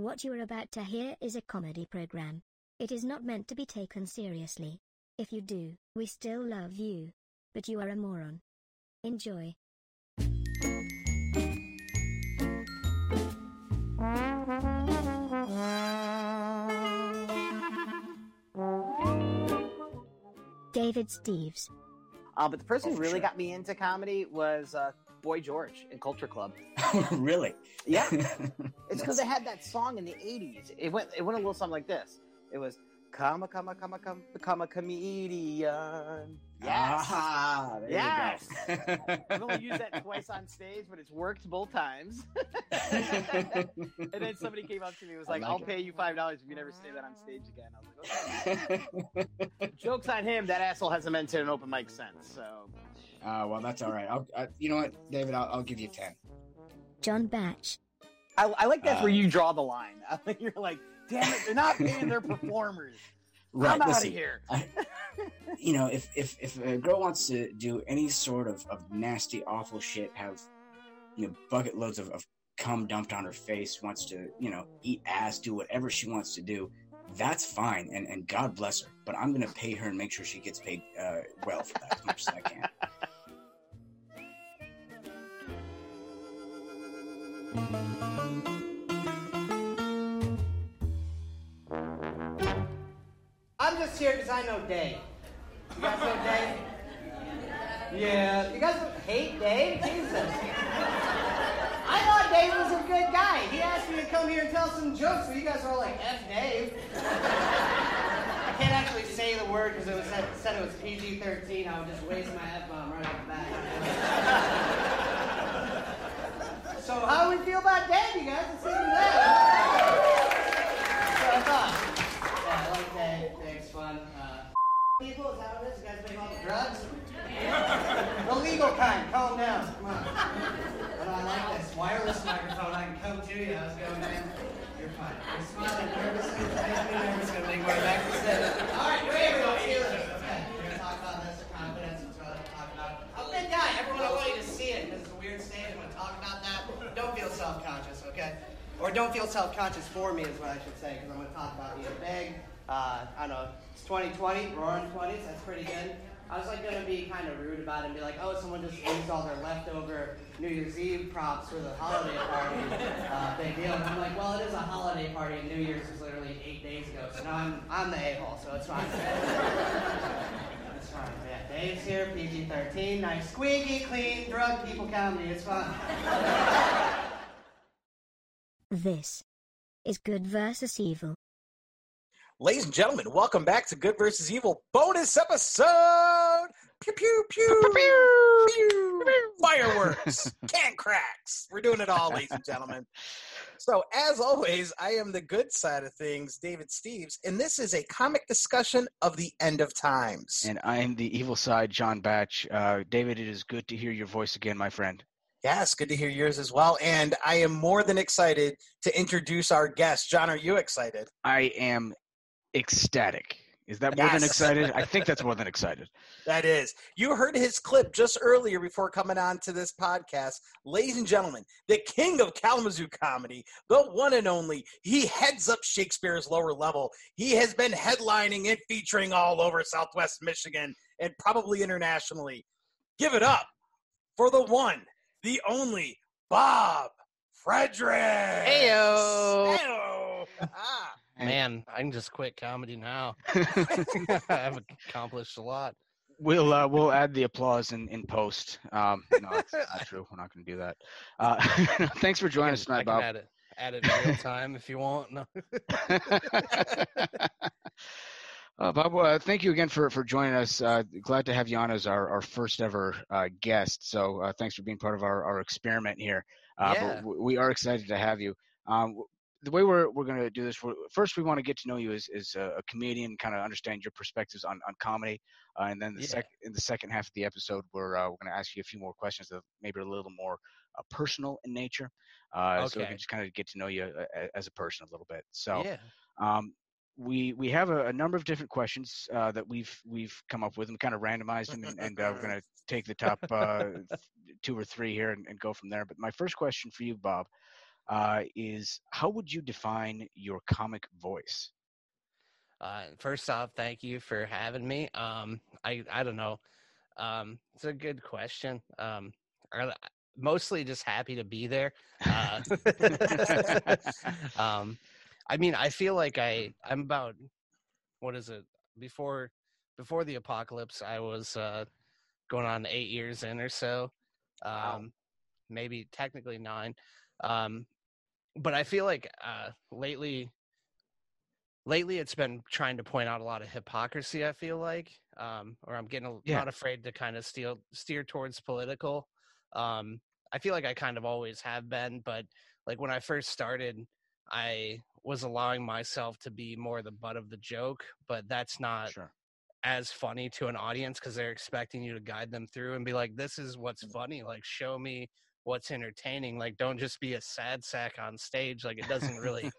What you are about to hear is a comedy program. It is not meant to be taken seriously. If you do, we still love you. But you are a moron. Enjoy. David Steves. Uh, but the person Oh, who really sure. got me into comedy was uh, Boy George in Culture Club. really? Yeah. It's because they had that song in the '80s. It went it went a little something like this. It was "Come a come a come a come become a comedian." Yes. Ah, there Yes. I've only used that twice on stage, but it's worked both times. and then somebody came up to me and was like, like "I'll it. pay you five dollars if you never say that on stage again." I was like, "Okay." Jokes on him. That asshole hasn't been to an open mic since. So Uh, well, that's all right. I'll, I, you know what, David? I'll, I'll give you ten. John Batch. I, I like that's Uh, where you draw the line. You're like, "Damn it, they're not paying their performers." Right. I'm out of here. I, you know, if, if if a girl wants to do any sort of, of nasty, awful shit, have you know bucket loads of, of cum dumped on her face, wants to you know eat ass, do whatever she wants to do, that's fine, and and God bless her. But I'm gonna pay her and make sure she gets paid uh, well for that as much as I can. I'm just here because I know Dave. You guys know Dave? Yeah. You guys don't hate Dave? Jesus. I thought Dave was a good guy. He asked me to come here and tell some jokes, but you guys are all like, F Dave. I can't actually say the word because it was said, said it was PG-13. I would just waste my F-bomb right off the bat. So how do we feel about Dave, you guys? Let's see that. So I thought. Yeah, I like Dave. Dave's fun. Uh, people, is that what it is? You guys make all the drugs? the legal kind. Calm down. Come on. But I like this wireless microphone. I can come to you. How's it going, man? You're fine. You're smiling nervously. It makes me nervous. Gonna make my way back to stage. All right, great. Everybody, see this. Okay, we're gonna talk about this. Confidence. That's what I talk about. I'm a big guy. Everyone, I want you to see it because it's a weird stage. I want to talk about that. Don't feel self-conscious, okay? Or don't feel self-conscious for me is what I should say because I'm going to talk about being big. Uh, I don't know. It's 2020, roaring 20s. That's pretty good. I was like gonna be kind of rude about it and be like, oh, someone just used all their leftover New Year's Eve props for the holiday party. Uh, big deal. And I'm like, well, it is a holiday party and New Year's was literally eight days ago. So now I'm I'm the a-hole, so it's fine. it's fine. Yeah, Dave's here, PG-13, nice, squeaky clean, drug people comedy. It's fun. This is Good versus Evil. Ladies and gentlemen, welcome back to Good versus Evil bonus episode. Pew pew pew pew pew. Fireworks, can cracks. We're doing it all, ladies and gentlemen. So, as always, I am the good side of things, David Steves, and this is a comic discussion of the end of times. And I'm the evil side, John Batch. Uh, David, it is good to hear your voice again, my friend. Yes, good to hear yours as well. And I am more than excited to introduce our guest. John, are you excited? I am ecstatic. Is that more than excited? I think that's more than excited. That is. You heard his clip just earlier before coming on to this podcast. Ladies and gentlemen, the king of Kalamazoo comedy, the one and only. He heads up Shakespeare's lower level. He has been headlining and featuring all over Southwest Michigan and probably internationally. Give it up for the one, the only Bob Frederick. Heyo. Heyo. Ah. Man, I can just quit comedy now. I've accomplished a lot. We'll uh, we'll add the applause in, in post. Um, no, that's not true. We're not going to do that. Uh, thanks for joining us I tonight, can Bob. add it, add it in real time if you want. No. Uh, Bob, uh, thank you again for, for joining us. Uh, glad to have you on as our, our first ever uh, guest. So uh, thanks for being part of our, our experiment here. Uh, Yeah. W- we are excited to have you. Um, w- the way we're, we're going to do this, we're, first we want to get to know you as, as a, a comedian, kind of understand your perspectives on, on comedy. Uh, and then the Yeah. sec- in the second half of the episode, we're, uh, we're going to ask you a few more questions that maybe are a little more uh, personal in nature. Uh, So we can just kind of get to know you as a person a little bit. So yeah. um, we we have a, a number of different questions uh, that we've we've come up with and kind of randomized them, and, and uh, we're going to take the top uh, two or three here and, and go from there. But my first question for you, Bob, uh, is how would you define your comic voice? Uh, first off, thank you for having me. Um, I I don't know. Um, it's a good question. Um, I- mostly just happy to be there. Uh, um, I mean, I feel like I I'm about what is it before before the apocalypse? I was uh, going on eight years in or so, um, Wow. maybe technically nine. Um, but I feel like uh, lately lately it's been trying to point out a lot of hypocrisy i feel like um or i'm getting a, Yeah. not afraid to kind of steer steer towards political um i feel like i kind of always have been but like when i first started i was allowing myself to be more the butt of the joke but that's not Sure. as funny to an audience because they're expecting you to guide them through and be like this is what's funny like show me what's entertaining like don't just be a sad sack on stage like it doesn't really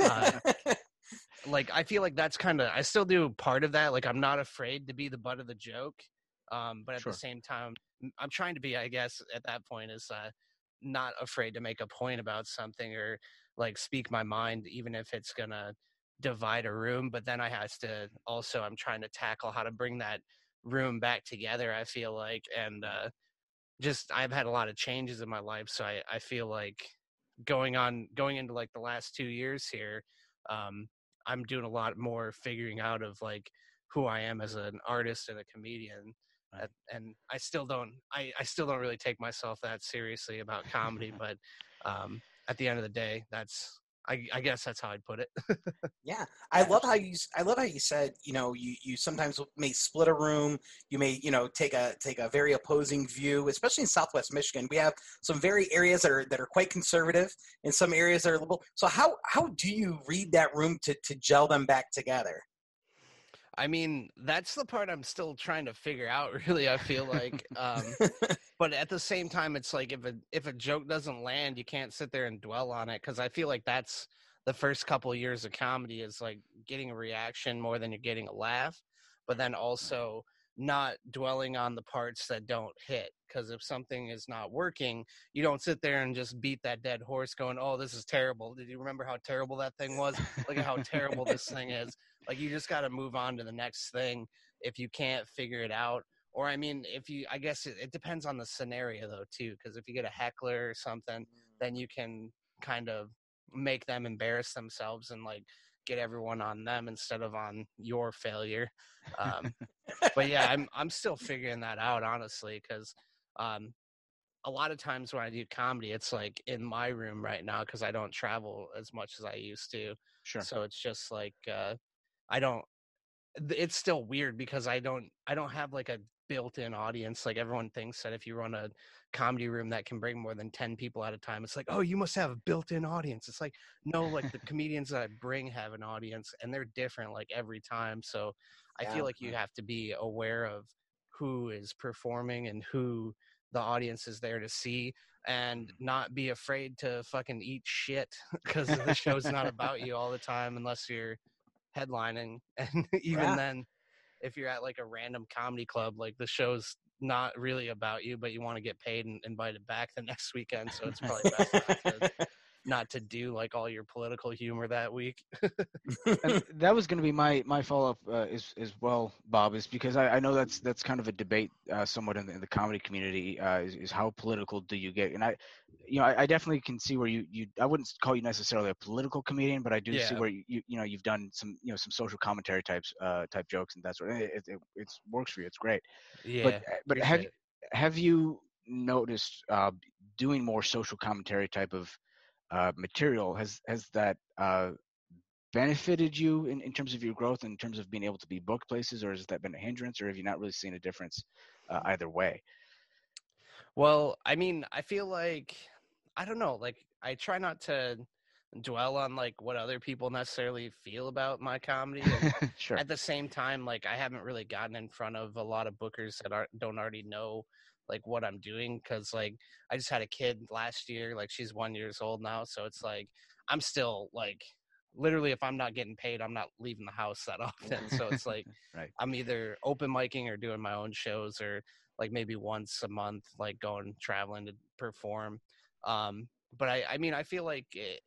uh, like I feel like that's kind of I still do part of that. Like I'm not afraid to be the butt of the joke, um, but at Sure. the same time, I'm trying to be. I guess at that point is uh, not afraid to make a point about something or like speak my mind, even if it's gonna divide a room. But then I has to also I'm trying to tackle how to bring that room back together. I feel like and uh, just I've had a lot of changes in my life, so I I feel like going on going into like the last two years here um i'm doing a lot more figuring out of like who i am as an artist and a comedian Right. And i still don't I, I still don't really take myself that seriously about comedy but um at the end of the day that's i, I guess that's how i'd put it Yeah, I love how you. I love how you said. You know, you you sometimes may split a room. You may you know take a take a very opposing view, especially in Southwest Michigan. We have some very areas that are that are quite conservative, and some areas that are liberal. So how how do you read that room to to gel them back together? I mean that's the part i'm still trying to figure out really i feel like um but at the same time it's like if a if a joke doesn't land you can't sit there and dwell on it because i feel like that's the first couple of years of comedy is like getting a reaction more than you're getting a laugh but then also not dwelling on the parts that don't hit because if something is not working you don't sit there and just beat that dead horse going oh this is terrible. Did you remember how terrible that thing was? Look at how terrible this thing is like you just got to move on to the next thing if you can't figure it out. Or i mean if you i guess it, it depends on the scenario though too because if you get a heckler or something then you can kind of make them embarrass themselves and like get everyone on them instead of on your failure. Um, but yeah i'm i'm still figuring that out honestly because um, a lot of times when i do comedy it's like in my room right now because i don't travel as much as i used to. Sure. so it's just like uh i don't it's still weird because i don't i don't have like a built-in audience like everyone thinks that if you run a comedy room that can bring more than 10 people at a time it's like oh you must have a built-in audience it's like no like the comedians that i bring have an audience and they're different like every time so i Yeah. feel like you have to be aware of who is performing and who the audience is there to see and mm-hmm. not be afraid to fucking eat shit because the show's not about you all the time unless you're headlining and even Yeah. then if you're at like a random comedy club like the show's not really about you but you want to get paid and invited back the next weekend so it's probably best not to, do like all your political humor that week that was going to be my my follow up uh, as as well, Bob, is because I, I know that's that's kind of a debate uh, somewhat in the, in the comedy community uh, is, is how political do you get? And I, you know, I, I definitely can see where you you I wouldn't call you necessarily a political comedian, but I do see where you, you you know you've done some you know some social commentary types uh type jokes and that sort. Of, it, it, it it's works for you. It's great. yeah but but have appreciate have you noticed uh, doing more social commentary type of uh, material has has that uh, benefited you in, in terms of your growth in terms of being able to be booked places or has that been a hindrance or have you not really seen a difference uh, either way Well, I mean, I feel like I don't know, like I try not to dwell on like what other people necessarily feel about my comedy. sure At the same time, like I haven't really gotten in front of a lot of bookers that aren't, don't already know like what I'm doing cuz like I just had a kid last year, like she's 1 years old now, so it's like I'm still like literally if I'm not getting paid, I'm not leaving the house that often. So it's like Right. I'm either open micing or doing my own shows or like maybe once a month like going traveling to perform um but I, I mean, I feel like it,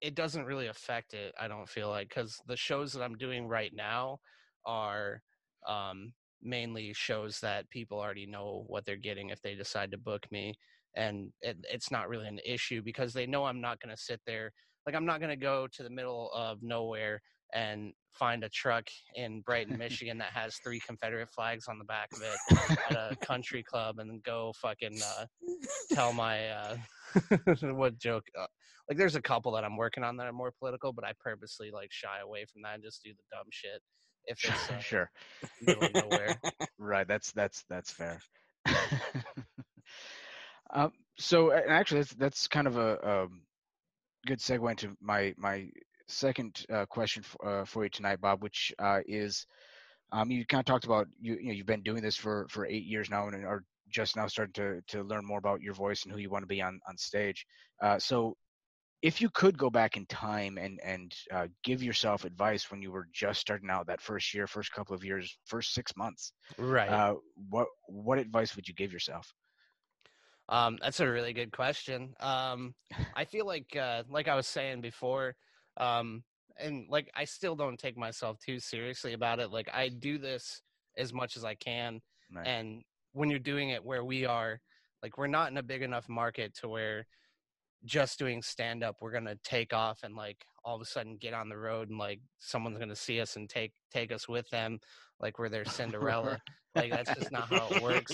it doesn't really affect it. I don't feel like because the shows that I'm doing right now are um, mainly shows that people already know what they're getting if they decide to book me, and it, it's not really an issue because they know I'm not going to sit there. Like I'm not going to go to the middle of nowhere and find a truck in Brighton, Michigan that has three Confederate flags on the back of it at a country club and go fucking uh, tell my uh, what joke. Uh, like there's a couple that I'm working on that are more political, but I purposely like shy away from that and just do the dumb shit. If it's uh, sure. middle of nowhere. right. That's that's that's fair. um, so, and actually, that's that's kind of a, um good segue into my my second uh, question f- uh, for you tonight, Bob, which uh, is um, you kind of talked about you, you know you've been doing this for for eight years now and are just now starting to to learn more about your voice and who you want to be on on stage. Uh, so, if you could go back in time and and uh, give yourself advice when you were just starting out that first year, first couple of years, first six months, Right. uh, what what advice would you give yourself? Um, that's a really good question. Um, I feel like, uh, like I was saying before, um, and like I still don't take myself too seriously about it. Like I do this as much as I can, Right. and when you're doing it where we are, like we're not in a big enough market to where just doing stand up we're gonna take off and like all of a sudden get on the road and like someone's gonna see us and take take us with them like we're their Cinderella. like that's just not how it works.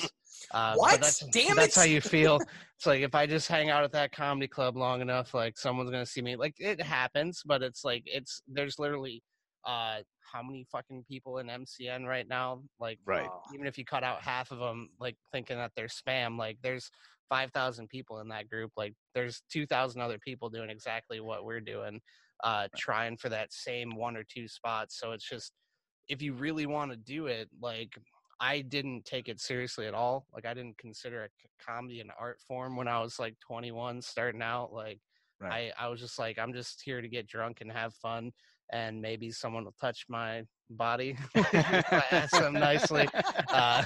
Uh, but What? That's, Damn that's it. how you feel. It's like if I just hang out at that comedy club long enough, like someone's gonna see me. Like it happens, but it's like it's there's literally uh how many fucking people in MCN right now? Like Right. even if you cut out half of them, like thinking that they're spam, like there's five thousand people in that group. Like there's two thousand other people doing exactly what we're doing, uh, trying for that same one or two spots. So it's just if you really want to do it, like I didn't take it seriously at all. Like I didn't consider a comedy an art form when I was like 21 starting out. Like Right. I, I was just like, I'm just here to get drunk and have fun, and maybe someone will touch my body, ask them nicely. Uh,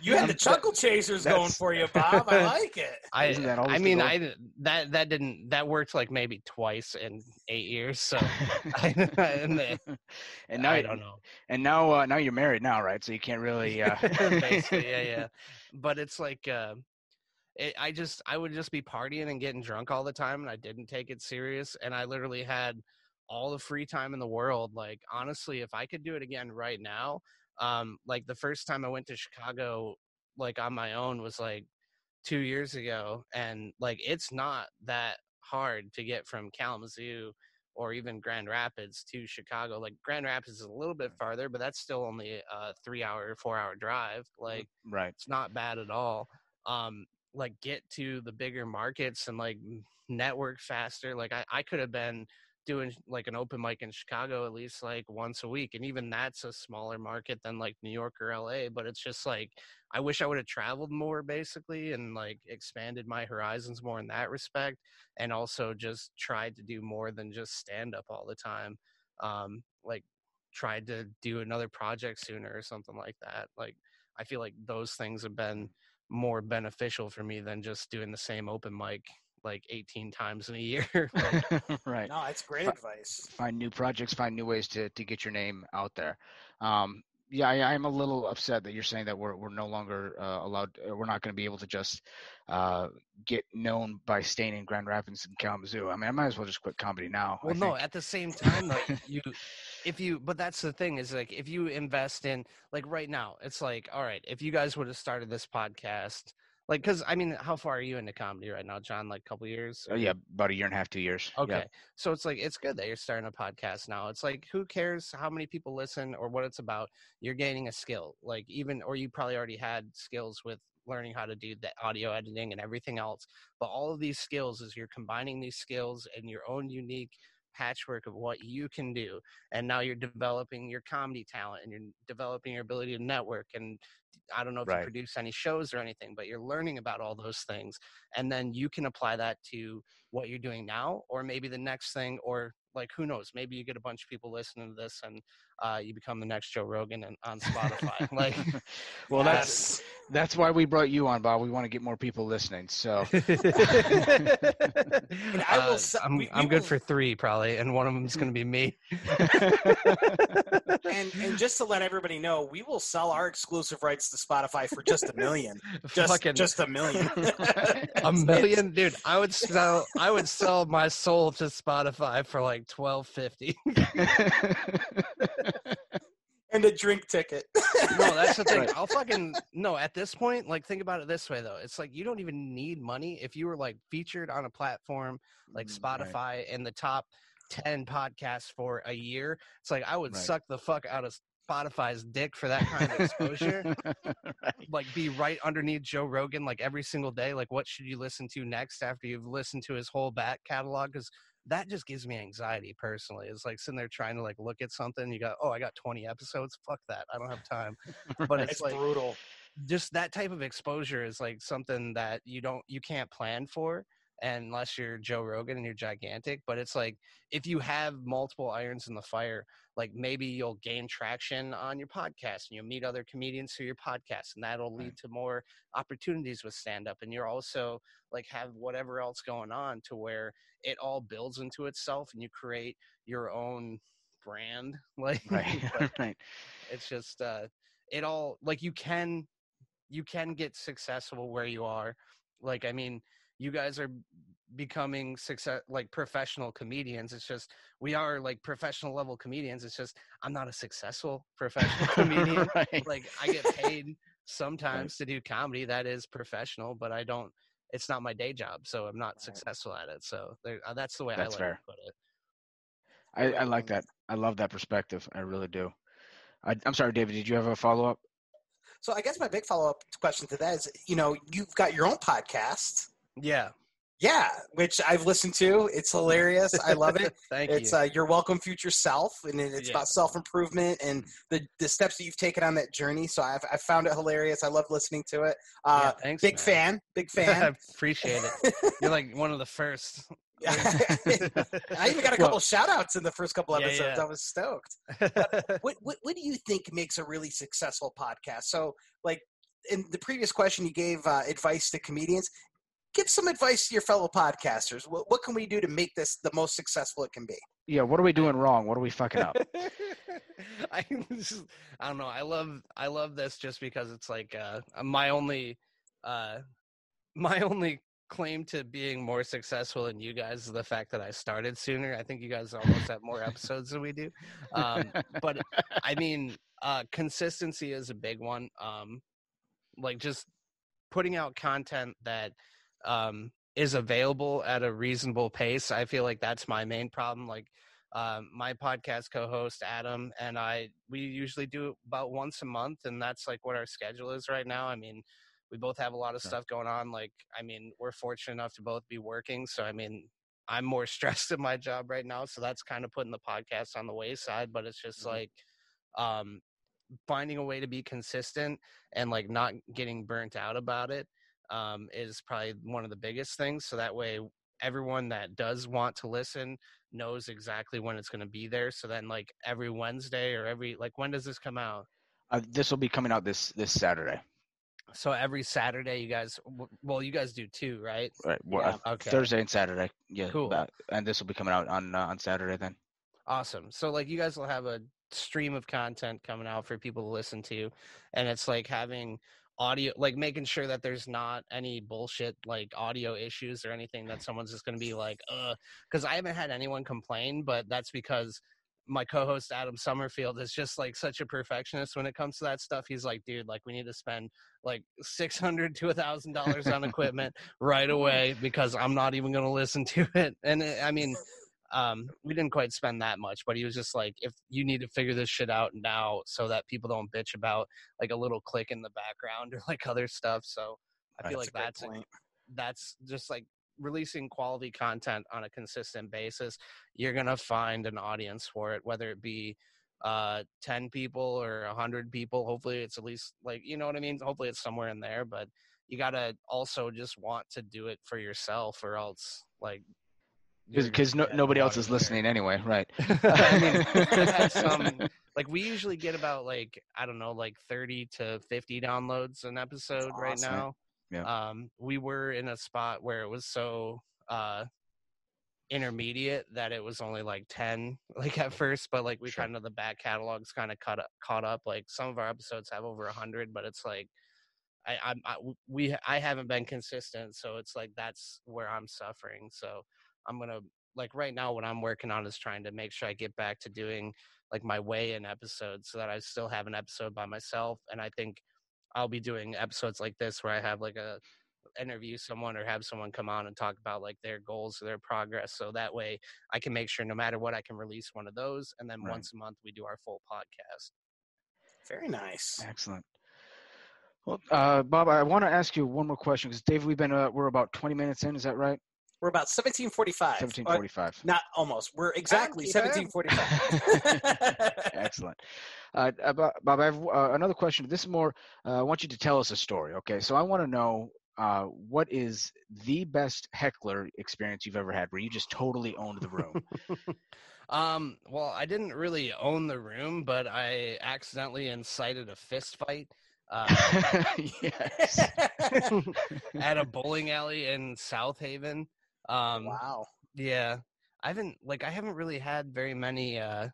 You had the chuckle chasers going for you, Bob. I like it. I, Isn't that always I mean, goal? I d- that that didn't that worked like maybe twice in eight years. So I, and the- and now I you- don't know. And now, uh, now you're married now, right? So you can't really. Uh... Yeah, yeah. But it's like, uh, it, I just, I would just be partying and getting drunk all the time, and I didn't take it serious. And I literally had all the free time in the world. Like, honestly, if I could do it again right now, um, like the first time I went to Chicago, like on my own, was like two years ago, and like it's not that hard to get from Kalamazoo or even Grand Rapids to Chicago. Like Grand Rapids is a little bit farther, but that's still only a three hour, four hour drive. Like right. it's not bad at all. Um, like get to the bigger markets and like network faster. Like I, I could have been doing like an open mic in Chicago at least like once a week. And even that's a smaller market than like New York or LA. But it's just like I wish I would have traveled more basically and like expanded my horizons more in that respect and also just tried to do more than just stand up all the time. Um, like tried to do another project sooner or something like that. Like I feel like those things have been more beneficial for me than just doing the same open mic like 18 times in a year. Like, right. No, it's great Fi- advice. Find new projects, find new ways to, to get your name out there. Um, yeah, I, I'm a little upset that you're saying that we're we're no longer uh, allowed. Uh, we're not going to be able to just uh, get known by staying in Grand Rapids and Kalamazoo. I mean, I might as well just quit comedy now. Well, no, at the same time, like you, if you, but that's the thing is like if you invest in like right now, it's like all right, if you guys would have started this podcast, like because I mean, how far are you into comedy right now, John? Like a couple years? Oh, yeah, about a year and a half, two years. Yeah. Okay. So it's like it's good that you're starting a podcast now. It's like who cares how many people listen or what it's about? You're gaining a skill. Like even or you probably already had skills with learning how to do the audio editing and everything else. But all of these skills is you're combining these skills in your own unique patchwork of what you can do and now you're developing your comedy talent and you're developing your ability to network and I don't know if Right. you produce any shows or anything, but you're learning about all those things. And then you can apply that to what you're doing now, or maybe the next thing, or like who knows, maybe you get a bunch of people listening to this and uh, you become the next Joe Rogan and, on Spotify. like, well, Yes. that's that's why we brought you on, Bob. We want to get more people listening. So I will, uh, I'm, we- we I'm good will- for three probably, and one of them's going to be me. and and just to let everybody know, we will sell our exclusive rights to Spotify for just a million. Just Fucking just a million. a million, dude. I would sell. I would sell my soul to Spotify for like twelve fifty. and a drink ticket. No, that's the thing. Right. I'll fucking no. At this point, like think about it this way though. It's like you don't even need money if you were like featured on a platform like Mm, right. Spotify in the top ten podcasts for a year. It's like I would Right. suck the fuck out of Spotify's dick for that kind of exposure. right. like be right underneath Joe Rogan like every single day. Like what should you listen to next after you've listened to his whole back catalog? Because that just gives me anxiety personally. It's like sitting there trying to like look at something. You go, oh, I got 20 episodes. Fuck that. I don't have time. But it's it's like brutal. just that type of exposure is like something that you don't you can't plan for unless you're Joe Rogan and you're gigantic. But it's like if you have multiple irons in the fire, like maybe you'll gain traction on your podcast and you'll meet other comedians through your podcast, and that'll lead to more opportunities with stand up. And you're also like have whatever else going on to where it all builds into itself and you create your own brand. Like right. right. it's just uh it all like you can you can get successful where you are like i mean you guys are becoming success like professional comedians it's just we are like professional level comedians it's just i'm not a successful professional comedian right. like i get paid sometimes to do comedy that is professional but i don't it's not my day job so i'm not successful at it so there, uh, that's the way That's i like fair. to put it I, I like that. I love that perspective. I really do. I, I'm sorry, David. Did you have a follow up? So I guess my big follow up question to that is, you know, you've got your own podcast. Yeah Yeah, which I've listened to. It's hilarious. I love it. thank you. it's you uh, your welcome future self, and it's Yeah. about self improvement and the the steps that you've taken on that journey. So I've I found it hilarious. I love listening to it. Uh, Yeah, thanks, big man. fan, big fan. I appreciate it. You're like one of the first. I even got a couple shout outs in the first couple Yeah, episodes. yeah. I was stoked. what, what what do you think makes a really successful podcast? So, like in the previous question, you gave uh, advice to comedians. Give some advice to your fellow podcasters. What, what can we do to make this the most successful it can be? Yeah. What are we doing wrong? What are we fucking up? I, just- I don't know. I love I love this just because it's like uh, my only uh, my only claim to being more successful than you guys is the fact that I started sooner. I think you guys almost have more episodes than we do. Um, but I mean, uh, consistency is a big one. Um, like just putting out content that um, is available at a reasonable pace. I feel like that's my main problem. Like um, my podcast co-host Adam and I, we usually do about once a month, and that's like what our schedule is right now. I mean, we both have a lot of stuff going on. Like, I mean, we're fortunate enough to both be working, so I mean, I'm more stressed in my job right now, so that's kind of putting the podcast on the wayside. But it's just Mhm. like um, finding a way to be consistent and like not getting burnt out about it um, is probably one of the biggest things. So that way, everyone that does want to listen knows exactly when it's going to be there. So then, like every Wednesday or every like when does this come out? Uh, this will be coming out this this Saturday. So every Saturday, you guys, well, you guys do too, right? Right. Well, Yeah. uh, Okay. Thursday and Saturday. Yeah. Cool. about- and this will be coming out on uh, on Saturday then. Awesome. So like you guys will have a stream of content coming out for people to listen to and it's like having audio like making sure that there's not any bullshit like audio issues or anything that someone's just going to be like uh cuz I haven't had anyone complain but that's because my co-host Adam Summerfield is just like such a perfectionist when it comes to that stuff. He's like, dude, like we need to spend like six hundred to a thousand dollars on equipment right away because I'm not even going to listen to it. And it, I mean, um, we didn't quite spend that much, but he was just like, if you need to figure this shit out now so that people don't bitch about like a little click in the background or like other stuff. So I feel like that's a, that's just like releasing quality content on a consistent basis. You're gonna find an audience for it, whether it be uh 10 people or 100 people hopefully it's at least like you know what i mean hopefully it's somewhere in there but you gotta also just want to do it for yourself or else like Because no, nobody else is there. listening anyway, right? I mean, some like we usually get about like I don't know, like thirty to fifty downloads an episode right now. Yeah. Um, we were in a spot where it was so uh intermediate that it was only like 10 like at first but like we Sure. kind of the back catalogs kind of caught up, caught up like some of our episodes have over 100 but it's like I, I'm I, we I haven't been consistent so it's like that's where I'm suffering so I'm gonna like right now what I'm working on is trying to make sure I get back to doing like my way in episodes so that I still have an episode by myself and I think I'll be doing episodes like this where I have like a interview someone or have someone come on and talk about like their goals or their progress so that way I can make sure no matter what I can release one of those and then Right. once a month we do our full podcast. Very nice. Excellent. Well, uh, Bob, I want to ask you one more question because Dave, we've been uh, we're about twenty minutes in. Is that right? We're about 1745. Seventeen Uh, forty-five. not almost. We're exactly 1745. Excellent. Uh, uh, Bob, Bob, I have uh, another question. This is more. Uh, I want you to tell us a story. Okay, so I want to know uh, what is the best heckler experience you've ever had, where you just totally owned the room. Um, well, I didn't really own the room, but I accidentally incited a fist fight uh, yes. at a bowling alley in South Haven. Um, wow. Yeah, I haven't like I haven't really had very many uh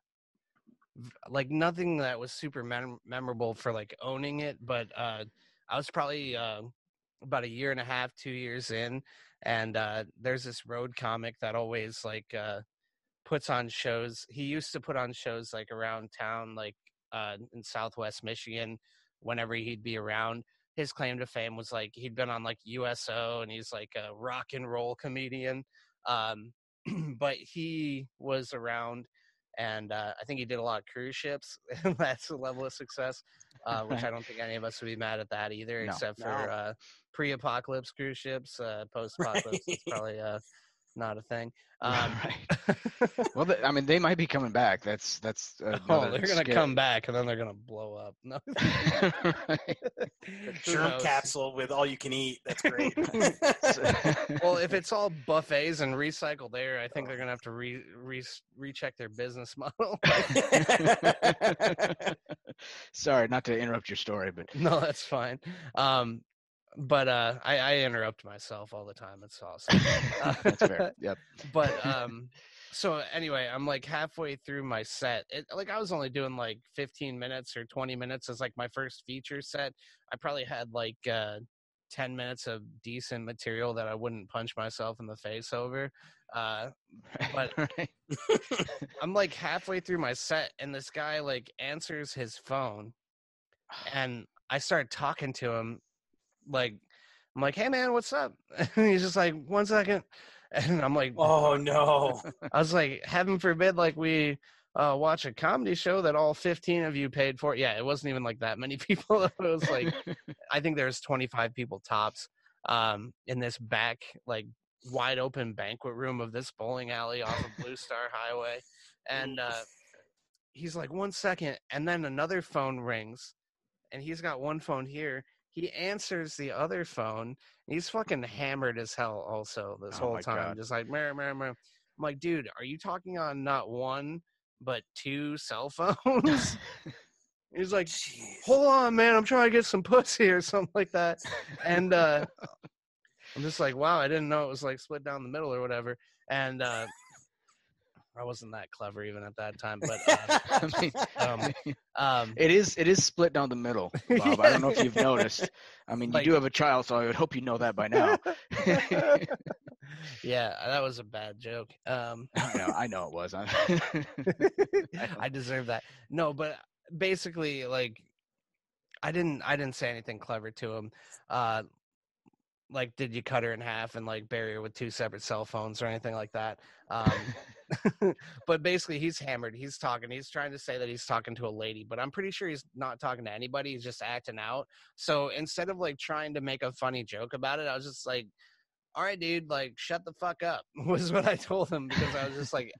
like nothing that was super mem- memorable for like owning it, but uh I was probably uh about a year and a half, 2 years in and uh there's this road comic that always like uh puts on shows. He used to put on shows like around town like uh in Southwest Michigan whenever he'd be around his claim to fame was like he'd been on like USO and he's like a rock and roll comedian. Um, but he was around and uh, I think he did a lot of cruise ships. and That's a level of success, uh, which I don't think any of us would be mad at that either, No. except for No. uh, pre-apocalypse cruise ships. Uh, post-apocalypse, it's Right. probably uh, not a thing. Um, right. Well, th- I mean, they might be coming back. That's that's. oh, they're gonna scary- come back and then they're gonna blow up. No, Right. Germ capsule with all you can eat. That's great. well, if it's all buffets and recycled air, I think they're gonna have to re, re recheck their business model. Sorry, not to interrupt your story, but no, that's fine. Um, but uh, I, I interrupt myself all the time. It's awesome. that's fair. Yep. but um, so anyway, I'm like halfway through my set. It, like I was only doing like 15 minutes or 20 minutes as like my first feature set. I probably had like uh, 10 minutes of decent material that I wouldn't punch myself in the face over. Uh, But- I'm like halfway through my set, and this guy like answers his phone, and I start talking to him, like I'm like, "Hey man, what's up?" And he's just like, one second. and I'm like, oh no. I was like, "Heaven forbid, like we." Uh, watch a comedy show that all 15 of you paid for. Yeah, it wasn't even like that many people. it was like I think there's 25 people tops um, in this back like wide open banquet room of this bowling alley off of Blue Star Highway, and uh, he's like one second, and then another phone rings, and he's got one phone here. He answers the other phone. He's fucking hammered as hell. Also, this Oh whole time, God. just like meh, meh, meh. I'm like, dude, are you talking on not one but two cell phones? He's like, hold on, man, I'm trying to get some pussy or something like that. And uh I'm just like, wow, I didn't know it was like split down the middle or whatever. And uh I wasn't that clever even at that time, but uh, I mean, Um, um it is it is split down the middle, Bob. I don't know if you've noticed. I mean, you Like- do have a child, so I would hope you know that by now. yeah, that was a bad joke. Um I know, I know it was. I, I deserve that. No, but basically like I didn't I didn't say anything clever to him. Uh like did you cut her in half and like bury her with two separate cell phones or anything like that. Um but basically he's hammered. He's talking. He's trying to say that he's talking to a lady, but I'm pretty sure he's not talking to anybody. He's just acting out. So instead of like trying to make a funny joke about it, I was just like, "All right, dude, like shut the fuck up." Was what I told him because I was just like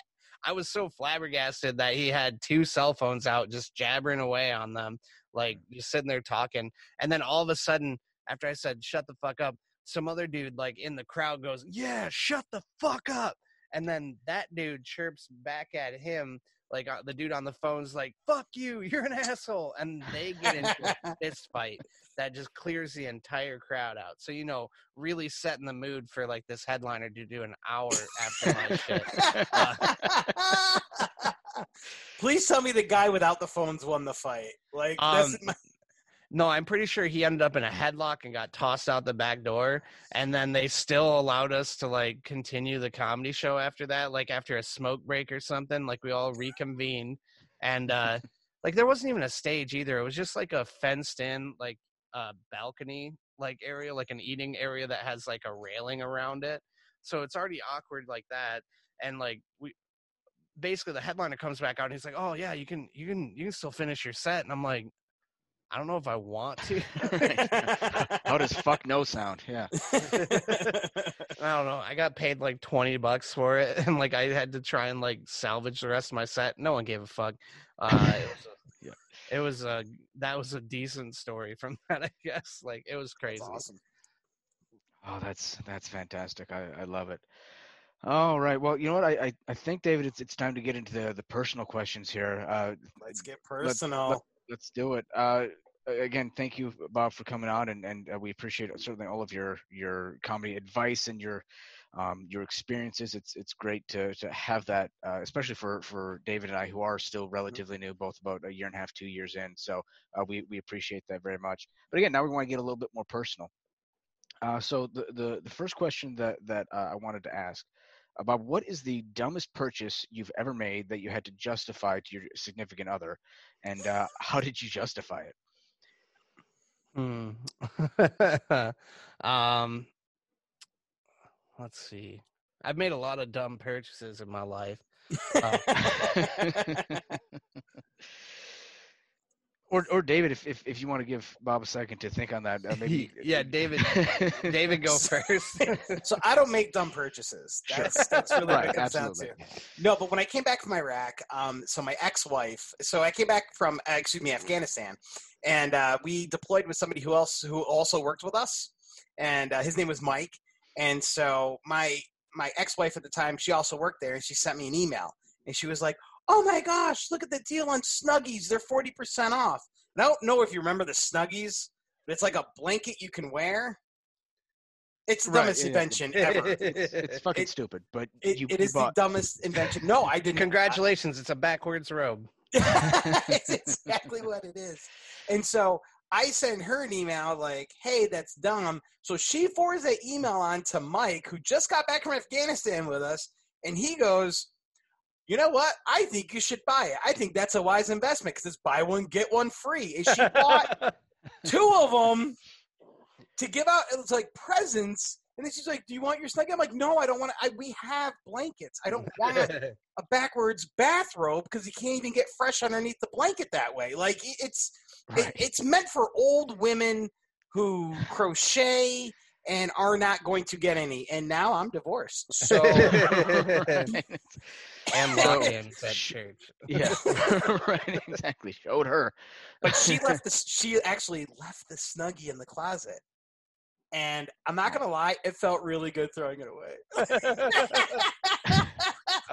I was so flabbergasted that he had two cell phones out, just jabbering away on them, like mm. just sitting there talking. And then all of a sudden, after I said "shut the fuck up," some other dude like in the crowd goes, "Yeah, shut the fuck up." And then that dude chirps back at him like uh, the dude on the phone's like fuck you you're an asshole and they get into a fist fight that just clears the entire crowd out so you know really setting the mood for like this headliner to do an hour after my shit Uh, Please tell me the guy without the phones won the fight. Like that's Um, my, no i'm pretty sure he ended up in a headlock and got tossed out the back door and then they still allowed us to like continue the comedy show after that like after a smoke break or something like we all reconvened and uh like there wasn't even a stage either it was just like a fenced in like uh balcony like area like an eating area that has like a railing around it so it's already awkward like that and like we basically the headliner comes back out and he's like oh yeah you can you can you can still finish your set and i'm like i don't know if i want to How does fuck no sound? Yeah. I don't know. I got paid like twenty bucks for it, and like I had to try and like salvage the rest of my set. No one gave a fuck. Uh, it was, a, Yeah. it was a that was a decent story from that. I guess like it was crazy. awesome. Oh, that's that's fantastic. I, I love it. All right. Well, you know what? I, I, I think David, it's it's time to get into the, the personal questions here. Uh, Let's get personal. Let's do it. Uh, again, thank you, Bob, for coming on, and and uh, we appreciate certainly all of your your comedy advice and your um, your experiences. It's it's great to to have that, uh, especially for for David and I, who are still relatively new, both about a year and a half, two years in. So uh, we we appreciate that very much. But again, now we want to get a little bit more personal. Uh, so the, the the first question that that uh, I wanted to ask. Bob, what is the dumbest purchase you've ever made that you had to justify to your significant other, and uh, how did you justify it? Hmm. um, let's see. I've made a lot of dumb purchases in my life. Uh, or or David, if, if if you want to give Bob a second to think on that, uh, maybe. yeah, David. David, go first. so I don't make dumb purchases. Sure. That's, that's really what Right, it comes down to. No, but when I came back from Iraq, um, so my ex-wife, so I came back from, uh, excuse me, Afghanistan, and uh, we deployed with somebody who else who also worked with us, and uh, his name was Mike. And so my my ex-wife at the time, she also worked there, and she sent me an email, and she was like, "Oh my gosh, look at the deal on Snuggies! They're forty percent off." And I don't know if you remember the Snuggies, but it's like a blanket you can wear. It's the Right, dumbest yeah. invention ever. it's, fucking It- stupid, but It, you, it you is bought, the dumbest invention. No, I didn't. Congratulations, it's a backwards robe. it's exactly what it is. And so I sent her an email like, "Hey, that's dumb." So she forwards that email on to Mike, who just got back from Afghanistan with us, and he goes, "You know what? I think you should buy it. I think that's a wise investment because it's buy one get one free." And she bought two of them to give out. It was like presents. And then she's like, "Do you want your snuggie?" I'm like, "No, I don't want to. I, we have blankets. I don't want a backwards bathrobe because you can't even get fresh underneath the blanket that way. Like it- it's it, it's meant for old women who crochet and are not going to get any. And now I'm divorced, so and So- lock-ins church. yeah, right, exactly. Showed her. but she left the she actually left the snuggie in the closet. And I'm not gonna lie, it felt really good throwing it away.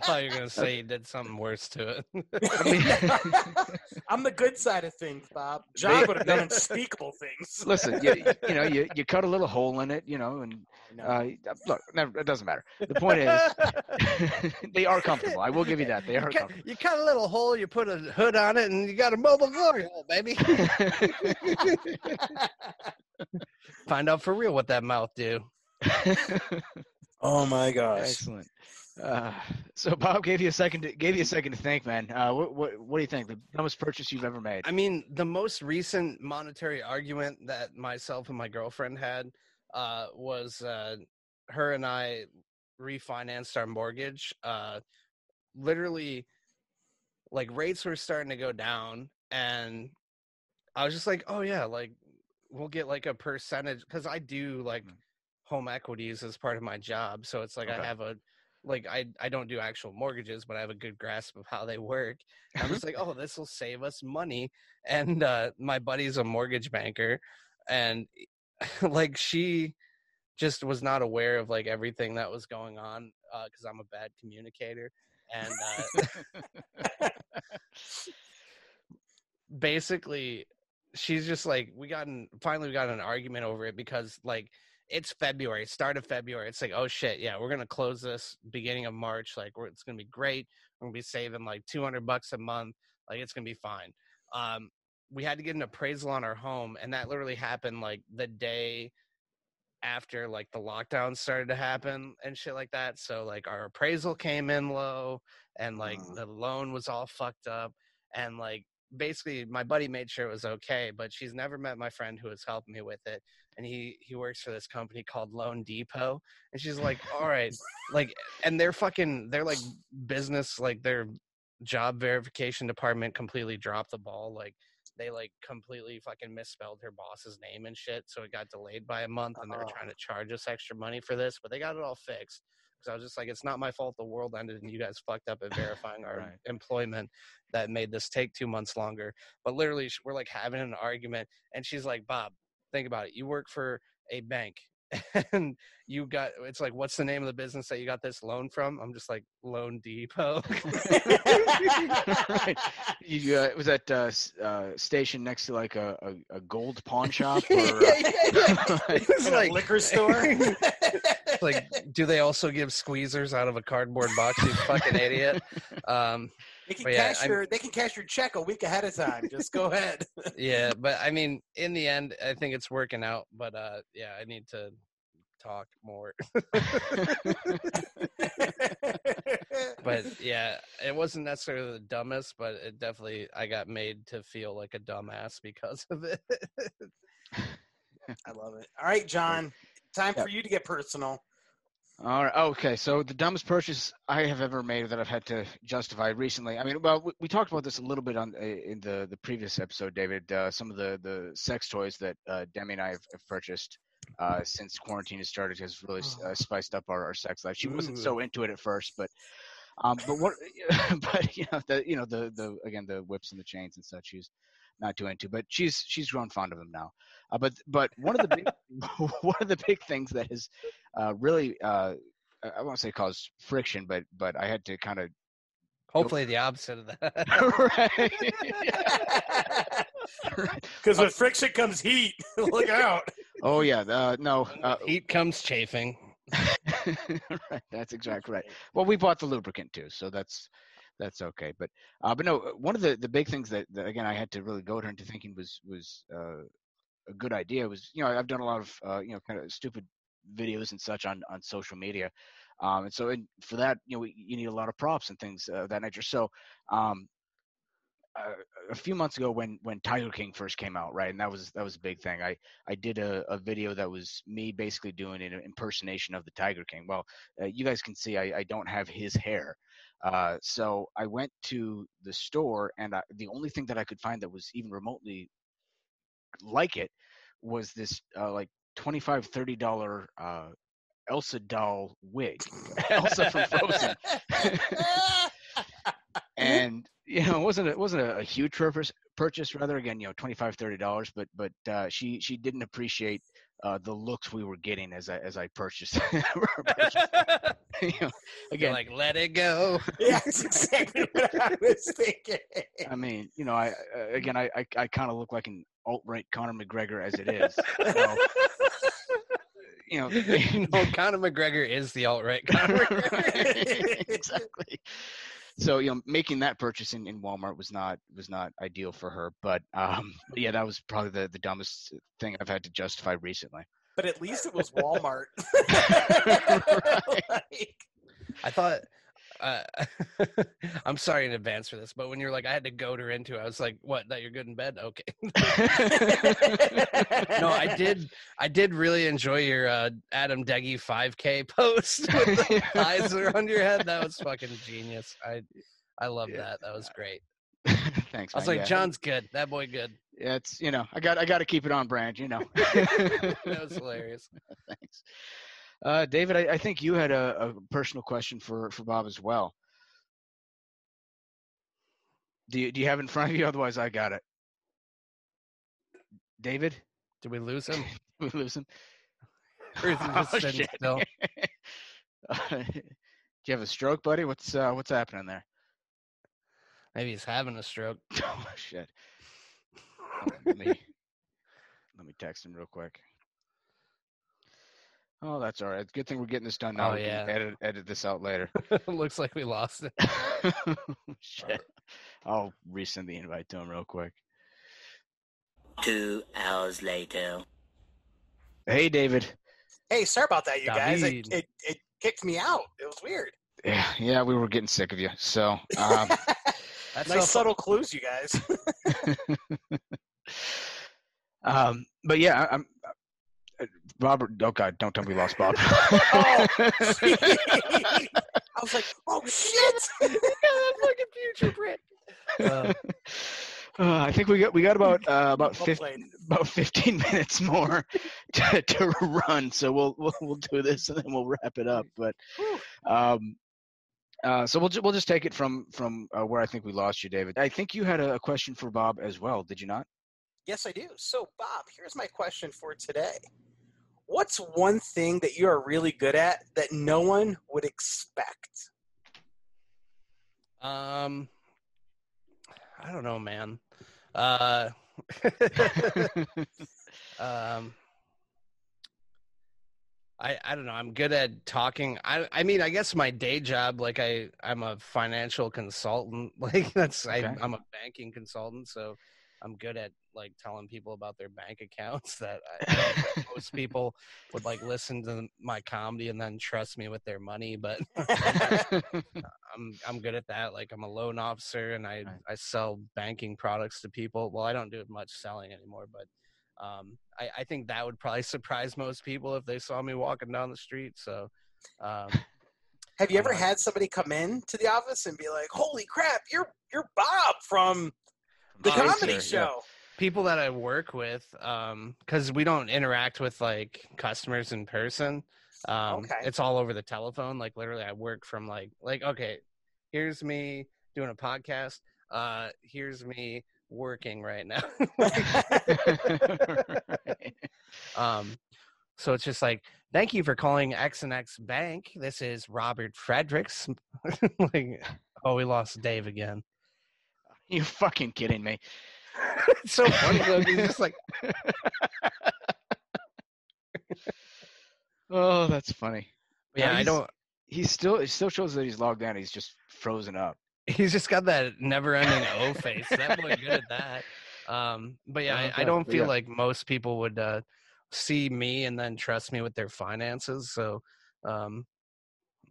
I thought you were gonna say you did something worse to it. I'm the good side of things, Bob. John would have done unspeakable things. Listen, you, you know, you, you cut a little hole in it, you know, and uh, look, never, it doesn't matter. The point is, they are comfortable. I will give you that. They you, are cut, comfortable. you cut a little hole, you put a hood on it, and you got a mobile glory hole, baby. Find out for real what that mouth do. oh my gosh. Excellent. Uh, so Bob gave you a second. To, gave you a second to think, man. Uh, what, what what do you think? The dumbest purchase you've ever made? I mean, the most recent monetary argument that myself and my girlfriend had uh, was uh, her and I refinanced our mortgage. Uh, literally, like rates were starting to go down, and I was just like, "Oh yeah, like we'll get like a percentage," because I do like Mhm. home equities as part of my job. So it's like Okay. I have a like I I don't do actual mortgages, but I have a good grasp of how they work. And I'm just like, oh, this will save us money. And uh, my buddy's a mortgage banker, and like she just was not aware of like everything that was going on because I'm a bad communicator. And uh, basically, she's just like, we got in, finally we got an argument over it because like it's February, start of February. It's like, oh shit, yeah, we're gonna close this beginning of March. Like, we're, it's gonna be great. We're gonna be saving like 200 bucks a month. Like, it's gonna be fine. Um, we had to get an appraisal on our home, and that literally happened like the day after like the lockdown started to happen and shit like that. So like our appraisal came in low, and like Uh. the loan was all fucked up, and like basically my buddy made sure it was okay but she's never met my friend who was helping me with it and he he works for this company called loan depot and she's like all right like and they're fucking they're like business like their job verification department completely dropped the ball like they like completely fucking misspelled her boss's name and shit so it got delayed by a month and they were trying uh-huh. to charge us extra money for this but they got it all fixed because I was just like, it's not my fault the world ended and you guys fucked up at verifying our Right. employment that made this take two months longer. But literally, we're like having an argument, and she's like, Bob, think about it. You work for a bank. And you got it's like, what's the name of the business that you got this loan from? I'm just like, Loan Depot. right. You, uh, was that uh, uh, station next to like a, a, a gold pawn shop? Or, uh, yeah, yeah, yeah. It's In a like liquor store. Like, do they also give squeezers out of a cardboard box? You fucking idiot. Um, They can yeah, cash I'm- your they can cash your check a week ahead of time. Just go ahead. yeah, but I mean, in the end, I think it's working out. But uh, yeah, I need to talk more. but yeah, it wasn't necessarily the dumbest, but it definitely I got made to feel like a dumbass because of it. I love it. All right, John. Time Yep. for you to get personal. All right. Okay. So the dumbest purchase I have ever made that I've had to justify recently. I mean, well, we, we talked about this a little bit on uh, in the the previous episode, David. Uh, some of the the sex toys that uh, Demi and I have, have purchased uh, since quarantine has started has really uh, spiced up our, our sex life. She wasn't so into it at first, but um, but what? but you know the you know the the again the whips and the chains and such. She's not too into, but she's she's grown fond of them now. Uh, but but one of the big one of the big things that has uh, really uh, I- I won't say caused friction, but but I had to kind of Hopefully, the opposite of that. right. Because with friction comes heat. Look out. Oh yeah, uh, no, uh, Heat comes chafing. right, that's exactly right. Well, we bought the lubricant too, so that's that's okay. But uh, but no, one of the the big things that, that again I had to really goad her into thinking was was uh, a good idea was you know I've done a lot of uh, you know kind of stupid videos and such on on social media, um, and so and for that you know you need a lot of props and things of that nature. So um, uh, a few months ago when when Tiger King first came out, right, and that was that was a big thing. I I did a, a video that was me basically doing an impersonation of the Tiger King. Well, uh, you guys can see I, I don't have his hair, uh, so I went to the store and I, the only thing that I could find that was even remotely like it was this uh, like 25 30 dollar uh, Elsa doll wig, Elsa from Frozen and you know it wasn't a, it wasn't a, a huge purpose purchase rather again you know 25 30 dollars but but uh, she she didn't appreciate uh, the looks we were getting as i as i purchased, purchased you know, You're again like, let it go. yeah, that's exactly what I was thinking. i mean you know i uh, again i i, I kind of look like an alt-right conor mcgregor as it is so, you know no, Conor McGregor is the alt right Conor. Right, exactly. So you know, making that purchase in, in Walmart was not was not ideal for her. But um, but yeah, that was probably the, the dumbest thing I've had to justify recently. But at least it was Walmart. Like, I thought. Uh, I'm sorry in advance for this, but when you're like, I had to goad her into, it, I was like, "What? That you're good in bed? Okay." no, I did. I did really enjoy your uh, Adam Deggy 5K post with the eyes on your head. That was fucking genius. I I love Yeah. that. That was great. Thanks. I was man. like, yeah. John's good. That boy good. Yeah, it's you know, I got I got to keep it on brand. You know. That was hilarious. Thanks. Uh, David, I, I think you had a, a personal question for, for Bob as well. Do you, do you have it in front of you? Otherwise, I got it. David, Did we lose him? Did we lose him. Or is he just Oh, sitting shit. still? do you have a stroke, buddy? What's uh, what's happening there? Maybe he's having a stroke. Oh shit. Let me let me text him real quick. Oh, that's all right. Good thing we're getting this done now. Oh, we can yeah. edit edit this out later. Looks like we lost it. shit. I'll resend the invite to him real quick. Two hours later. Hey, David. Hey, sorry about that, you guys. It, it, it kicked me out. It was weird. Yeah, yeah, we were getting sick of you. So, um, That's nice so subtle clues, you guys. um, but yeah, I- I'm. Robert, oh God, don't tell me we lost Bob. Oh, I was like, oh shit! fucking future print. Uh, Uh, I think we got we got about uh, about Well 15, about 15 minutes more to, to run, so we'll, we'll we'll do this and then we'll wrap it up. But um, uh, so we'll ju- we'll just take it from from uh, where I think we lost you, David. I think you had a, a question for Bob as well, did you not? Yes, I do. So, Bob, here's my question for today. What's one thing that you are really good at that no one would expect? um, I don't know, man. Uh, um, I I don't know. I'm good at talking. I I mean, I guess my day job, like I I'm a financial consultant. Like that's Okay. I I'm a banking consultant, so I'm good at like telling people about their bank accounts. That I, I don't most people would like listen to my comedy and then trust me with their money, but. I'm I'm good at that. Like I'm a loan officer and I Right. I sell banking products to people. Well, I don't do much selling anymore, but um, I I think that would probably surprise most people if they saw me walking down the street. So, um, Have you ever had somebody come in to the office and be like, "Holy crap, you're you're Bob from the Oh, comedy Chaser, yeah. show"? people that I work with, because we don't interact with like customers in person. Um, Okay. It's all over the telephone. Like literally, I work from like like okay, here's me doing a podcast. Uh, here's me working right now. Um, so it's just like, thank you for calling X and X Bank. This is Robert Fredericks. like, oh, we lost Dave again. You fucking kidding me? it's so funny though. 'cause He's just like, Oh, that's funny. yeah, I he's- don't. He still it still shows that he's logged in. He's just frozen up. He's just got that never-ending O face. That boy good at that. Um, but yeah, Yeah, I, I don't feel yeah. like most people would uh, see me and then trust me with their finances. So um,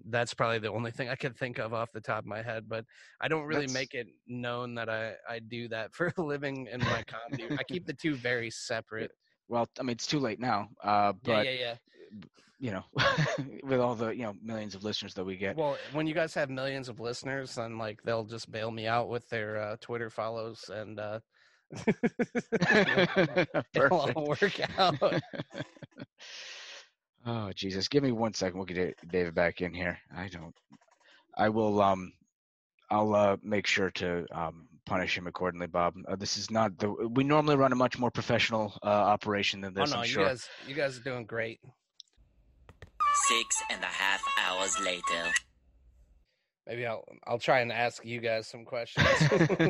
that's probably the only thing I can think of off the top of my head. But I don't really That's- make it known that I, I do that for a living in my comedy. I keep the two very separate. Well, I mean, it's too late now. Uh, Yeah, but yeah, yeah. you know, with all the you know millions of listeners that we get. Well, when you guys have millions of listeners, then like they'll just bail me out with their uh, Twitter follows, and uh, it'll all work out. Oh Jesus! Give me one second. We'll get David back in here. I don't. I will. Um, I'll uh, make sure to um, punish him accordingly, Bob. Uh, this is not the. We normally run a much more professional uh, operation than this. Oh no, I'm you sure. guys, you guys are doing great. Six and a half hours later. Maybe I'll I'll try and ask you guys some questions.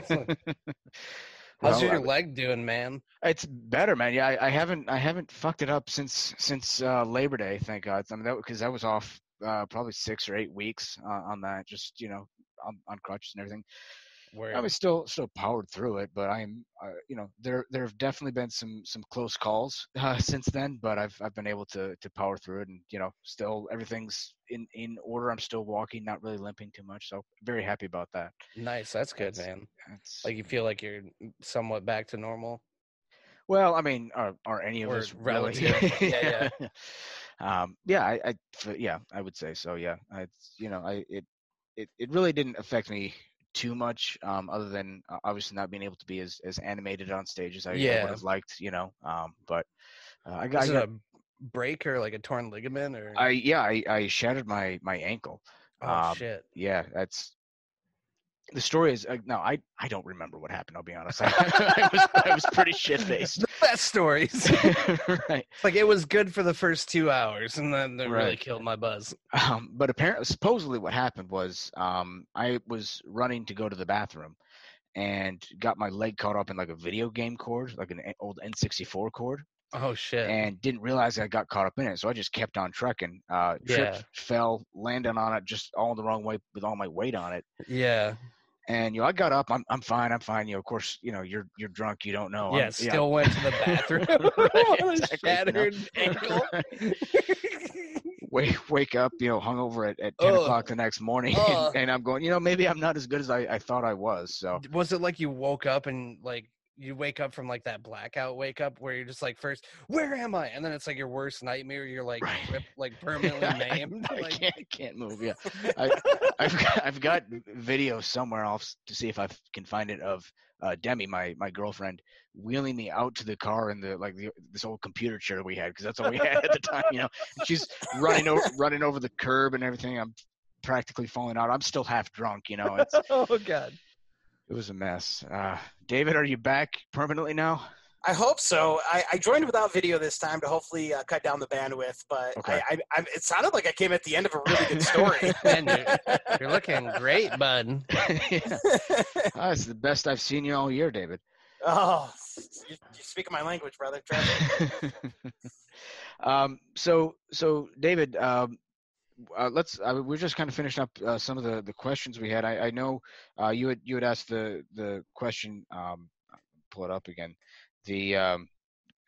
Well, How's your I- leg doing, man? It's better, man. Yeah, I, I haven't I haven't fucked it up since since uh, Labor Day. Thank God. I mean, that because I was off uh, probably six or eight weeks uh, on that. Just you know, on, on crutches and everything. Where I mean, still still powered through it, but I am, uh, you know, there there have definitely been some some close calls uh, since then, but I've I've been able to to power through it, and you know, still everything's in in order. I'm still walking, not really limping too much, so very happy about that. nice, that's good, That's- man. It's, Like you feel like you're somewhat back to normal. Well, I mean, are are any of Or us relative, really? yeah, yeah. um, yeah, I, I, yeah, I would say so. Yeah, I, you know, I, it, it, it really didn't affect me too much, um, other than uh, obviously not being able to be as, as animated on stage as I, I would have liked, you know. Um, but uh, I got, I it got a break or like a torn ligament or? I yeah, I, I shattered my my ankle. oh um, shit. Yeah, that's the story is uh, no, I I don't remember what happened. I'll be honest. I, was I was pretty shit faced. Best stories. right. like it was good for the first two hours, and then they really killed my buzz. Um, but apparently, supposedly, what happened was um, I was running to go to the bathroom and got my leg caught up in like a video game cord, like an old N64 cord, Oh shit. and didn't realize I got caught up in it. So I just kept on trucking. Uh, tripped, Yeah. fell, landed on it just all the wrong way with all my weight on it. yeah. And you know, I got up. I'm I'm fine. I'm fine. You know, of course, you know, you're you're drunk. You don't know. yeah. I'm- Still went to the bathroom. Right, exactly, shattered ankle. wake wake up, you know, hungover at, at ten Ugh. o'clock the next morning, and, and I'm going, you know, maybe I'm not as good as I, I thought I was. So was it like you woke up and like you wake up from like that blackout wake up where you're just like first where am i and then it's like your worst nightmare you're like Right. like permanently I, maimed I like, can't can't move. Yeah, I, I've got, I've got video somewhere else to see if I can find it of uh, Demi, my my girlfriend, wheeling me out to the car in the like the, this old computer chair we had because that's all we had at the time. You know, and she's running over running over the curb and everything. I'm practically falling out. I'm still half drunk. You know, it's oh god it was a mess. Uh, David, are you back permanently now? I hope so. I, I joined without video this time to hopefully uh, cut down the bandwidth, but Okay. I, I, I, it sounded like I came at the end of a really good story. Man, you're, you're looking great bud yeah. Ah, it's the best I've seen you all year, David. oh, you, you speak my language, brother. Trust me. um, so, so David, um, uh, let's. Uh, we're just kind of finishing up uh, some of the, the questions we had. I, I know uh, you had you had asked the the question. Um, pull it up again. The um,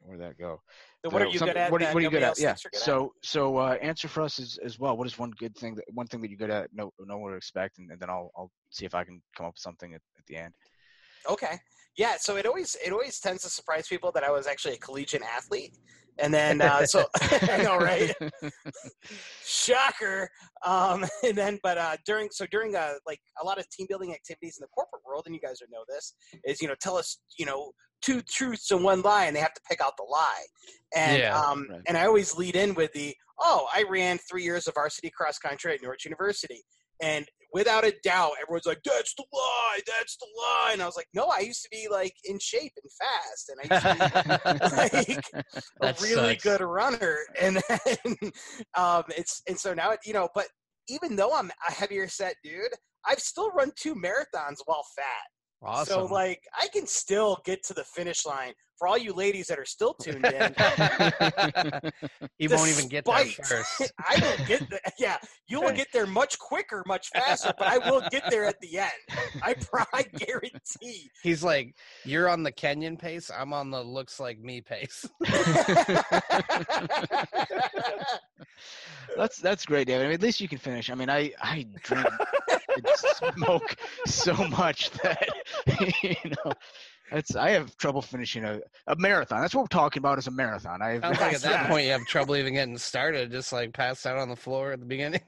where'd that go? What The- are you some- good at? What, are- what are you good at? Yeah. thinks you're at? So, so uh, answer for us as, as well. What is one good thing that one thing that you're good at? Know know what to expect, and, and then I'll I'll see if I can come up with something at, at the end. Okay. Yeah, so it always it always tends to surprise people that I was actually a collegiate athlete. And then uh, so I know, right? Shocker. Um, and then but uh during so during uh like a lot of team building activities in the corporate world, and you guys know this, is you know, tell us, you know, two truths and one lie, and they have to pick out the lie. And Yeah, um right. and I always lead in with the oh, I ran three years of varsity cross country at Norwich University. And without a doubt, everyone's like, "That's the lie. That's the lie." And I was like, "No, I used to be like in shape and fast, and I used to be like a really sucks. good runner." And then, um, it's and so now it, you know, but even though I'm a heavier set dude, I've still run two marathons while fat. Awesome So like, I can still get to the finish line. For all you ladies that are still tuned in, he won't even get there first I will get there. Yeah, you will get there much quicker, much faster, but I will get there at the end. I, I guarantee. he's like you're on the kenyan pace i'm on the looks like me pace That's that's great, David. I mean, at least you can finish. I mean, I I drink and smoke so much that you know. That's I have trouble finishing a, a marathon. That's what we're talking about is a marathon. I have like at that point you have trouble even getting started, just like passed out on the floor at the beginning.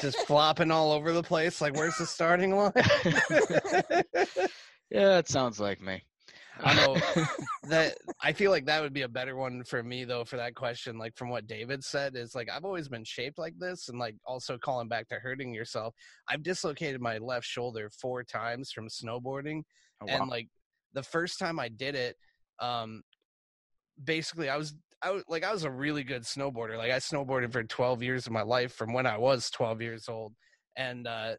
just flopping all over the place. Like, where's the starting line? yeah, it sounds like me. I know that I feel like that would be a better one for me though for that question. Like from what David said, is like I've always been shaped like this, and like also calling back to hurting yourself. I've dislocated my left shoulder four times from snowboarding, Oh, and like the first time I did it, um, basically I was I was like I was a really good snowboarder. Like I snowboarded for 12 years of my life from when I was 12 years old, and uh,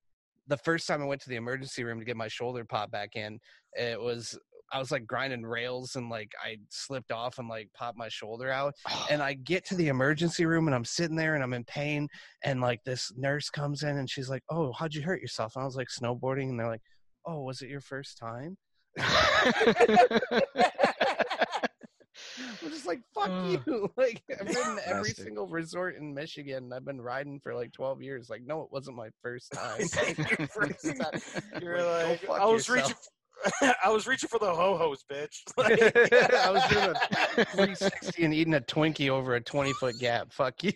the first time I went to the emergency room to get my shoulder popped back in, it was I was like grinding rails and like I slipped off and like popped my shoulder out. And I get to the emergency room and I'm sitting there and I'm in pain. And like this nurse comes in and she's like, Oh, how'd you hurt yourself? And I was like, Snowboarding. And they're like, Oh, was it your first time? I'm just like, fuck Uh, you. Like, I've been to every single resort in Michigan. I've been riding for like 12 years. Like, no, it wasn't my first time. Your first time. You're Like, like, I was yourself. reaching. I was reaching for the ho hos, bitch. I was doing a 360 and eating a Twinkie over a 20 foot gap. Fuck you.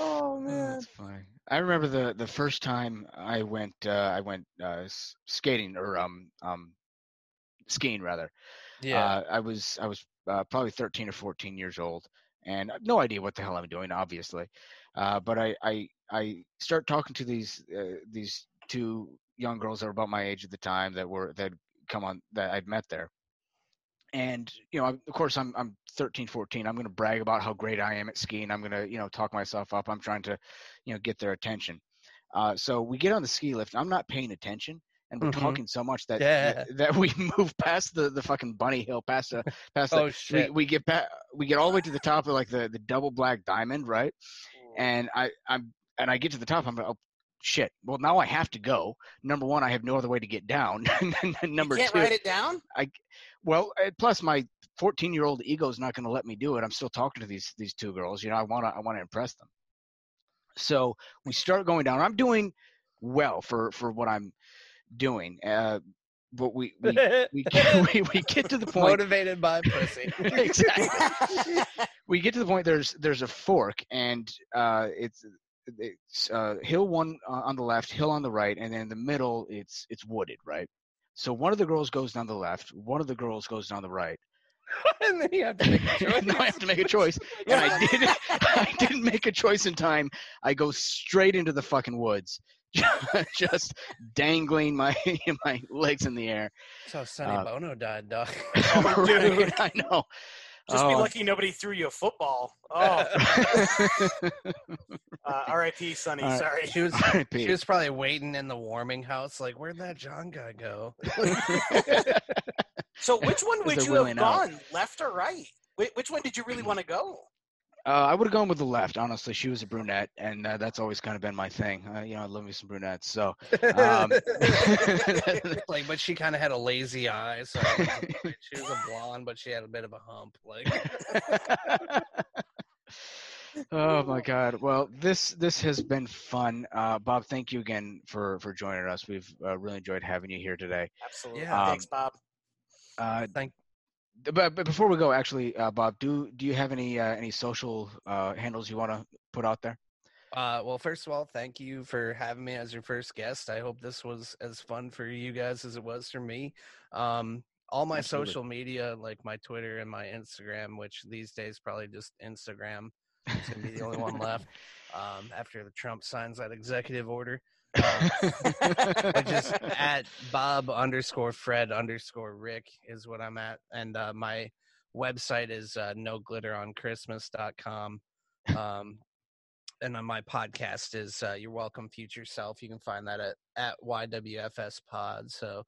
oh Oh, man. that's funny. I remember the the first time I went uh, I went uh, skating or um um skiing rather. Yeah. Uh, I was I was uh, probably 13 or 14 years old, and no idea what the hell I'm doing, obviously. Uh, but I, I I start talking to these uh, these two young girls that were about my age at the time that were that come on that I'd met there. And you know, of course, I'm I'm 13, 14. I'm going to brag about how great I am at skiing. I'm going to you know talk myself up. I'm trying to you know get their attention. Uh, so we get on the ski lift. I'm not paying attention, and we're Mhm. talking so much that, Yeah. that that we move past the the fucking bunny hill, past the past the oh we, we get back we get all the way to the top of like the the double black diamond right and i i'm and i get to the top i'm like oh shit well now i have to go number one i have no other way to get down number you can't two write it down. I well uh, plus my 14 year old ego is not going to let me do it i'm still talking to these these two girls you know i want to i want to impress them so we start going down i'm doing well for for what i'm doing uh but we we we get, we, we get to the point Motivated by pussy. exactly. we get to the point. There's there's a fork, and uh, it's it's uh, hill one uh, on the left, hill on the right, and then in the middle it's it's wooded, right? So one of the girls goes down the left, one of the girls goes down the right. and then you have to make a choice. now I have to make a choice, and I did. I didn't make a choice in time. I go straight into the fucking woods, just dangling my my legs in the air. So Sonny Uh, Bono died, dog. Oh, dude. I know. Just be Oh. lucky nobody threw you a football. Oh, uh, R.I.P. Sonny. All right. Sorry. She was R.I.P.. she was probably waiting in the warming house, like, where'd that John guy go? So which one would you have willing out. gone, left or right? Which one did you really want to go? Uh, I would have gone with the left. Honestly, she was a brunette, and uh, that's always kind of been my thing. Uh, you know, I love me some brunettes. So, um, like, but she kind of had a lazy eye, so she was a blonde, but she had a bit of a hump. Like, oh my God! Well, this this has been fun. Uh, Bob, thank you again for for joining us. We've uh, really enjoyed having you here today. Absolutely. Yeah. Thanks, Bob. Uh, Thank- But, but before we go, actually, uh, Bob, do do you have any uh, any social uh, handles you want to put out there? Uh, well, first of all, thank you for having me as your first guest. I hope this was as fun for you guys as it was for me. Um, all my Absolutely. social media, like my Twitter and my Instagram, which these days probably just Instagram, it's gonna be the only one left um, after the Trump signs that executive order. Uh, just at Bob underscore Fred underscore Rick is what I'm at, and uh, my website is uh, no glitter on Christmas.com. Um, and on my podcast is uh, Your Welcome Future Self. You can find that at, at YWFS Pod. So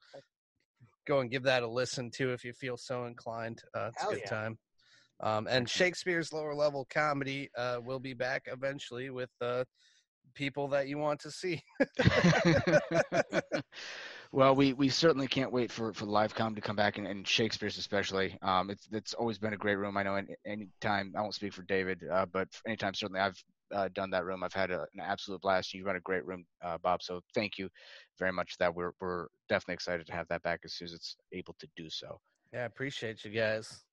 go and give that a listen to if you feel so inclined. Uh, it's Hell a good yeah. time. Um, and Shakespeare's lower level comedy uh, will be back eventually with uh, people that you want to see. well, we, we certainly can't wait for for LiveCom to come back and, and Shakespeare's especially. Um, it's it's always been a great room. I know any time. I won't speak for David, uh, but anytime certainly I've uh, done that room, I've had a, an absolute blast. You run a great room, uh, Bob. So thank you very much. for That we're we're definitely excited to have that back as soon as it's able to do so. Yeah, I appreciate you guys.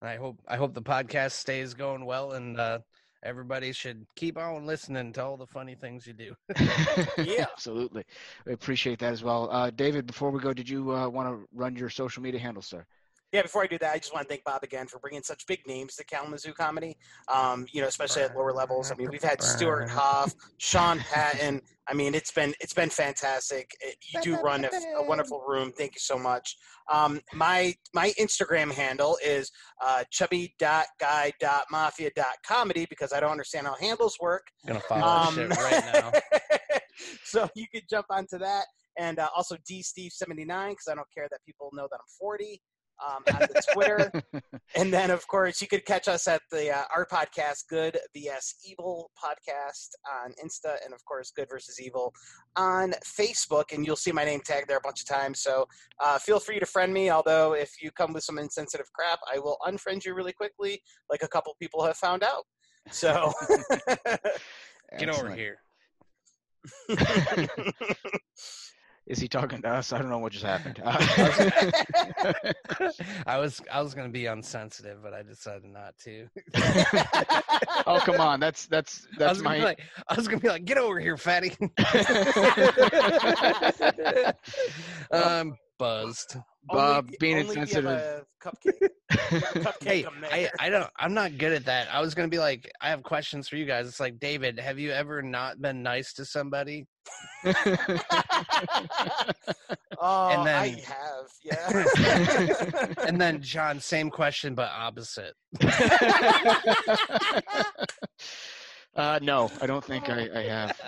And I hope I hope the podcast stays going well and uh, everybody should keep on listening to all the funny things you do. Yeah. absolutely. We appreciate that as well. Uh, David, before we go, did you uh, want to run your social media handle, sir? Yeah, before I do that, I just want to thank Bob again for bringing such big names to Kalamazoo comedy. Um, you know, especially at lower levels. I mean, we've had Stuart Hoff, Sean Patton. I mean, it's been it's been fantastic. It- you do run a, a wonderful room. Thank you so much. Um, my my Instagram handle is uh, chubby.guy.mafia.comedy because I don't understand how handles work. I'm gonna follow Um, shit right now. so you could jump onto that. And uh, also D Steve seventy nine because I don't care that people know that I'm forty. Um, on the Twitter, and then of course you could catch us at the uh, our podcast, Good vs Evil podcast on Insta, and of course Good versus Evil on Facebook. And you'll see my name tag there a bunch of times. So uh, feel free to friend me. Although if you come with some insensitive crap, I will unfriend you really quickly, like a couple people have found out. So. Get over here. Is he talking to us? I don't know what just happened. I was I was gonna be unsensitive, but I decided not to. oh come on, that's that's I that's was gonna my like, I was gonna be like, get over here, fatty. I'm um, buzzed. Uh, Only- being only if you have insensitive. Cupcake. Cupcake Hey, I. I don't I'm not good at that. I was gonna be like, I have questions for you guys. It's like, David, have you ever not been nice to somebody? Oh, And I then- have, yeah. And then John, same question but opposite. uh, no, I don't think I, I have.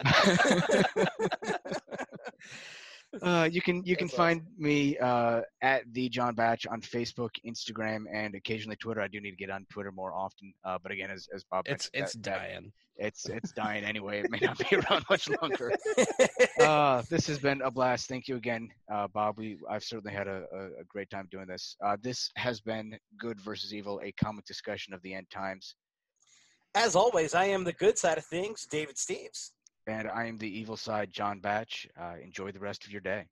Uh, you can you can That's find me uh, at the John Batch on Facebook, Instagram, and occasionally Twitter. I do need to get on Twitter more often, uh, but again, as as Bob It's mentioned, it's that- that- dying. it's it's dying anyway. It may not be around much longer. uh, this has been a blast. Thank you again, uh, Bob. We I've certainly had a, a, a great time doing this. Uh, this has been Good versus Evil, a comic discussion of the end times, As always, I am the good side of things, David Steves. And I am the evil side, John Batch. Uh, enjoy the rest of your day.